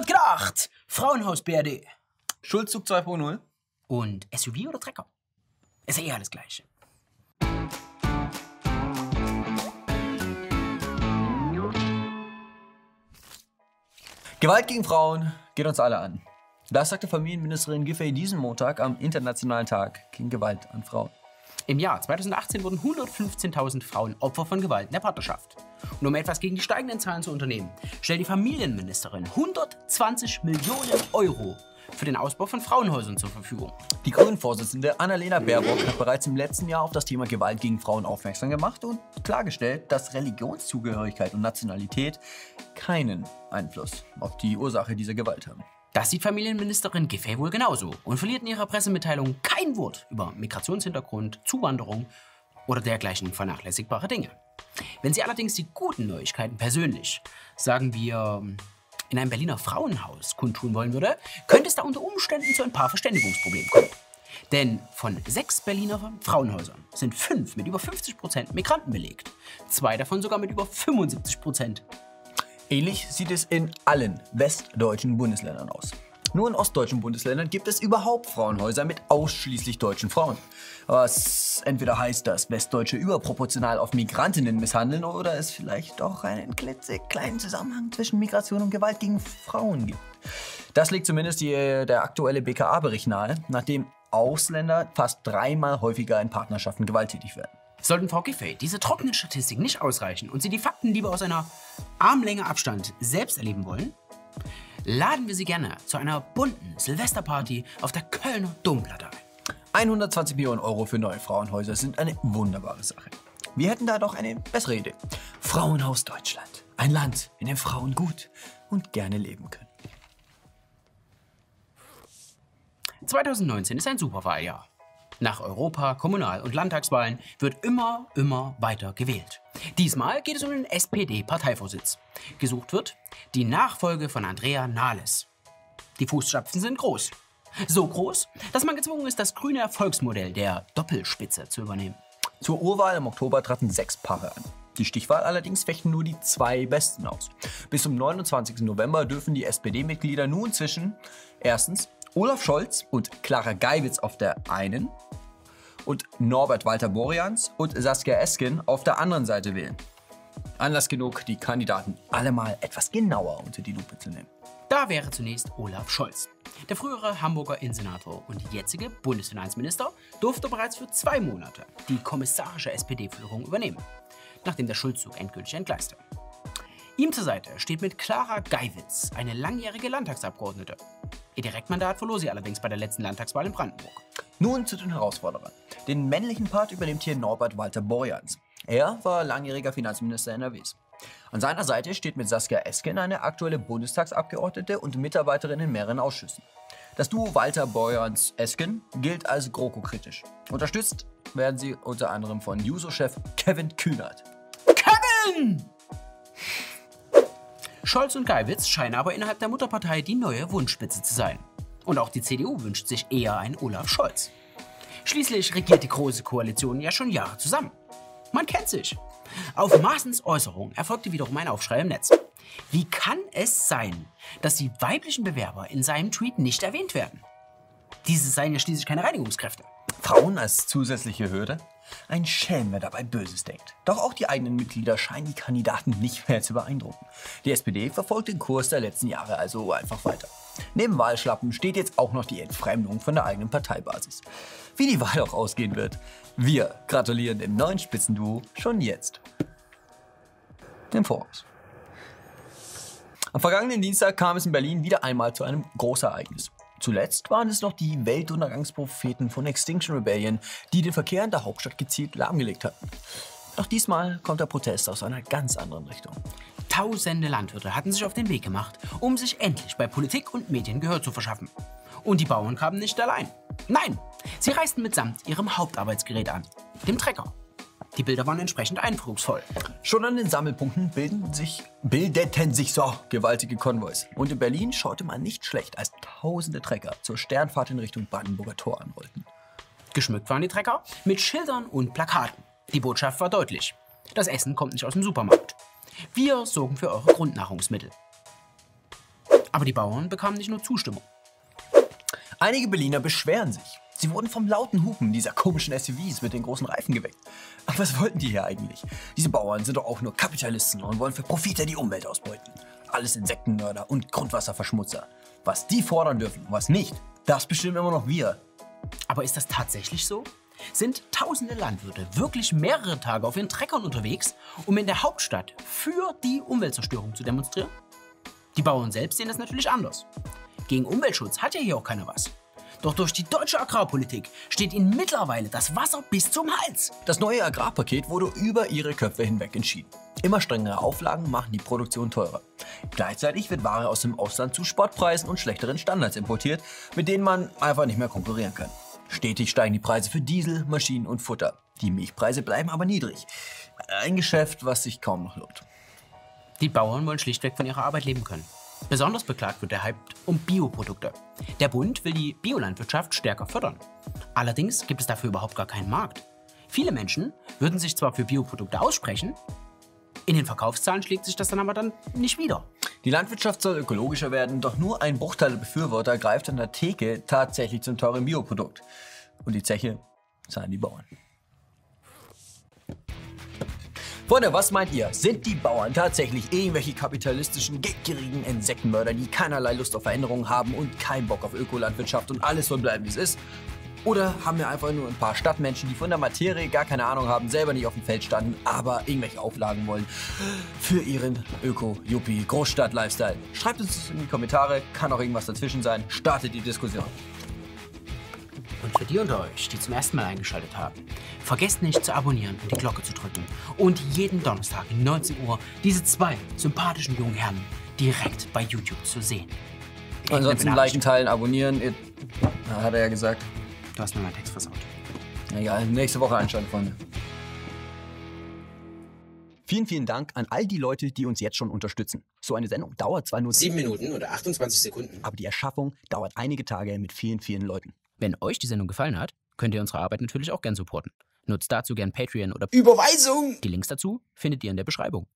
laut gedacht. Frauenhaus BRD. Schulzzug 2.0. Und SUV oder Trecker? Ist ja eh alles Gleiche. Gewalt gegen Frauen geht uns alle an. Das sagte Familienministerin Giffey diesen Montag am Internationalen Tag gegen Gewalt an Frauen. Im Jahr 2018 wurden 115.000 Frauen Opfer von Gewalt in der Partnerschaft. Und um etwas gegen die steigenden Zahlen zu unternehmen, stellt die Familienministerin 120 Millionen Euro für den Ausbau von Frauenhäusern zur Verfügung. Die Grünen-Vorsitzende Annalena Baerbock hat bereits im letzten Jahr auf das Thema Gewalt gegen Frauen aufmerksam gemacht und klargestellt, dass Religionszugehörigkeit und Nationalität keinen Einfluss auf die Ursache dieser Gewalt haben. Das sieht Familienministerin Giffey wohl genauso und verliert in ihrer Pressemitteilung kein Wort über Migrationshintergrund, Zuwanderung oder dergleichen vernachlässigbare Dinge. Wenn sie allerdings die guten Neuigkeiten persönlich, sagen wir, in einem Berliner Frauenhaus kundtun wollen würde, könnte es da unter Umständen zu ein paar Verständigungsproblemen kommen. Denn von sechs Berliner Frauenhäusern sind fünf mit über 50 Prozent Migranten belegt. Zwei davon sogar mit über 75 Prozent. Ähnlich sieht es in allen westdeutschen Bundesländern aus. Nur in ostdeutschen Bundesländern gibt es überhaupt Frauenhäuser mit ausschließlich deutschen Frauen. Was entweder heißt, dass Westdeutsche überproportional auf Migrantinnen misshandeln oder es vielleicht doch einen klitzekleinen Zusammenhang zwischen Migration und Gewalt gegen Frauen gibt. Das legt zumindest die, der aktuelle BKA-Bericht nahe, nachdem Ausländer fast dreimal häufiger in Partnerschaften gewalttätig werden. Sollten Frau Giffey diese trockenen Statistiken nicht ausreichen und Sie die Fakten lieber aus einer Armlänge Abstand selbst erleben wollen, laden wir Sie gerne zu einer bunten Silvesterparty auf der Kölner Domplatte ein. 120 Millionen Euro für neue Frauenhäuser sind eine wunderbare Sache. Wir hätten da doch eine bessere Idee. Frauenhaus Deutschland. Ein Land, in dem Frauen gut und gerne leben können. 2019 ist ein Superwahljahr. Nach Europa-, Kommunal- und Landtagswahlen wird immer, immer weiter gewählt. Diesmal geht es um den SPD-Parteivorsitz. Gesucht wird die Nachfolge von Andrea Nahles. Die Fußstapfen sind groß. So groß, dass man gezwungen ist, das grüne Erfolgsmodell der Doppelspitze zu übernehmen. Zur Urwahl im Oktober traten sechs Paare an. Die Stichwahl allerdings fechten nur die zwei Besten aus. Bis zum 29. November dürfen die SPD-Mitglieder nun zwischen erstens Olaf Scholz und Clara Geiwitz auf der einen und Norbert Walter Borjans und Saskia Esken auf der anderen Seite wählen. Anlass genug, die Kandidaten alle mal etwas genauer unter die Lupe zu nehmen. Da wäre zunächst Olaf Scholz. Der frühere Hamburger Innensenator und jetzige Bundesfinanzminister durfte bereits für zwei Monate die kommissarische SPD-Führung übernehmen, nachdem der Schulzzug endgültig entgleiste. Ihm zur Seite steht mit Clara Geiwitz eine langjährige Landtagsabgeordnete. Ihr Direktmandat verlor sie allerdings bei der letzten Landtagswahl in Brandenburg. Nun zu den Herausforderern. Den männlichen Part übernimmt hier Norbert Walter Borjans. Er war langjähriger Finanzminister NRWs. An seiner Seite steht mit Saskia Esken eine aktuelle Bundestagsabgeordnete und Mitarbeiterin in mehreren Ausschüssen. Das Duo Walter Borjans Esken gilt als GroKo-kritisch. Unterstützt werden sie unter anderem von Juso-Chef Kevin Kühnert. Kevin! Scholz und Geiwitz scheinen aber innerhalb der Mutterpartei die neue Wunschspitze zu sein. Und auch die CDU wünscht sich eher einen Olaf Scholz. Schließlich regiert die Große Koalition ja schon Jahre zusammen. Man kennt sich. Auf Maaßens Äußerung erfolgte wiederum ein Aufschrei im Netz. Wie kann es sein, dass die weiblichen Bewerber in seinem Tweet nicht erwähnt werden? Diese seien ja schließlich keine Reinigungskräfte. Frauen als zusätzliche Hürde? Ein Schelm, wer dabei Böses denkt. Doch auch die eigenen Mitglieder scheinen die Kandidaten nicht mehr zu beeindrucken. Die SPD verfolgt den Kurs der letzten Jahre also einfach weiter. Neben Wahlschlappen steht jetzt auch noch die Entfremdung von der eigenen Parteibasis. Wie die Wahl auch ausgehen wird, wir gratulieren dem neuen Spitzenduo schon jetzt. Im Voraus. Am vergangenen Dienstag kam es in Berlin wieder einmal zu einem Großereignis. Zuletzt waren es noch die Weltuntergangspropheten von Extinction Rebellion, die den Verkehr in der Hauptstadt gezielt lahmgelegt hatten. Doch diesmal kommt der Protest aus einer ganz anderen Richtung. Tausende Landwirte hatten sich auf den Weg gemacht, um sich endlich bei Politik und Medien Gehör zu verschaffen. Und die Bauern kamen nicht allein. Nein, sie reisten mitsamt ihrem Hauptarbeitsgerät an, dem Trecker. Die Bilder waren entsprechend eindrucksvoll. Schon an den Sammelpunkten bilden sich, bildeten sich so gewaltige Konvois. Und in Berlin schaute man nicht schlecht, als tausende Trecker zur Sternfahrt in Richtung Brandenburger Tor anrollten. Geschmückt waren die Trecker mit Schildern und Plakaten. Die Botschaft war deutlich. Das Essen kommt nicht aus dem Supermarkt. Wir sorgen für eure Grundnahrungsmittel. Aber die Bauern bekamen nicht nur Zustimmung. Einige Berliner beschweren sich. Sie wurden vom lauten Hupen dieser komischen SUVs mit den großen Reifen geweckt. Aber was wollten die hier eigentlich? Diese Bauern sind doch auch nur Kapitalisten und wollen für Profite die Umwelt ausbeuten. Alles Insektenmörder und Grundwasserverschmutzer. Was die fordern dürfen und was nicht, das bestimmen immer noch wir. Aber ist das tatsächlich so? Sind tausende Landwirte wirklich mehrere Tage auf ihren Treckern unterwegs, um in der Hauptstadt für die Umweltzerstörung zu demonstrieren? Die Bauern selbst sehen das natürlich anders. Gegen Umweltschutz hat ja hier auch keiner was. Doch durch die deutsche Agrarpolitik steht ihnen mittlerweile das Wasser bis zum Hals. Das neue Agrarpaket wurde über ihre Köpfe hinweg entschieden. Immer strengere Auflagen machen die Produktion teurer. Gleichzeitig wird Ware aus dem Ausland zu Sportpreisen und schlechteren Standards importiert, mit denen man einfach nicht mehr konkurrieren kann. Stetig steigen die Preise für Diesel, Maschinen und Futter. Die Milchpreise bleiben aber niedrig. Ein Geschäft, was sich kaum noch lohnt. Die Bauern wollen schlichtweg von ihrer Arbeit leben können. Besonders beklagt wird der Hype um Bioprodukte. Der Bund will die Biolandwirtschaft stärker fördern. Allerdings gibt es dafür überhaupt gar keinen Markt. Viele Menschen würden sich zwar für Bioprodukte aussprechen, in den Verkaufszahlen schlägt sich das dann aber dann nicht wieder. Die Landwirtschaft soll ökologischer werden, doch nur ein Bruchteil der Befürworter greift an der Theke tatsächlich zum teuren Bioprodukt. Und die Zeche zahlen die Bauern. Freunde, was meint ihr? Sind die Bauern tatsächlich irgendwelche kapitalistischen, geldgierigen Insektenmörder, die keinerlei Lust auf Veränderungen haben und keinen Bock auf Ökolandwirtschaft und alles soll bleiben, wie es ist? Oder haben wir einfach nur ein paar Stadtmenschen, die von der Materie gar keine Ahnung haben, selber nicht auf dem Feld standen, aber irgendwelche Auflagen wollen für ihren Öko-Yuppie-Großstadt-Lifestyle? Schreibt uns das in die Kommentare, kann auch irgendwas dazwischen sein. Startet die Diskussion. Und für die unter euch, die zum ersten Mal eingeschaltet haben, vergesst nicht zu abonnieren und die Glocke zu drücken. Und jeden Donnerstag um 19 Uhr diese zwei sympathischen jungen Herren direkt bei YouTube zu sehen. Ansonsten liken, teilen, abonnieren. Ihr, hat er ja gesagt. Du hast mir meinen Text versaut. Egal, nächste Woche einschalten, Freunde. Vielen, vielen Dank an all die Leute, die uns jetzt schon unterstützen. So eine Sendung dauert zwar nur 7 Minuten oder 28 Sekunden, aber die Erschaffung dauert einige Tage mit vielen, vielen Leuten. Wenn euch die Sendung gefallen hat, könnt ihr unsere Arbeit natürlich auch gern supporten. Nutzt dazu gern Patreon oder Überweisung! Die Links dazu findet ihr in der Beschreibung.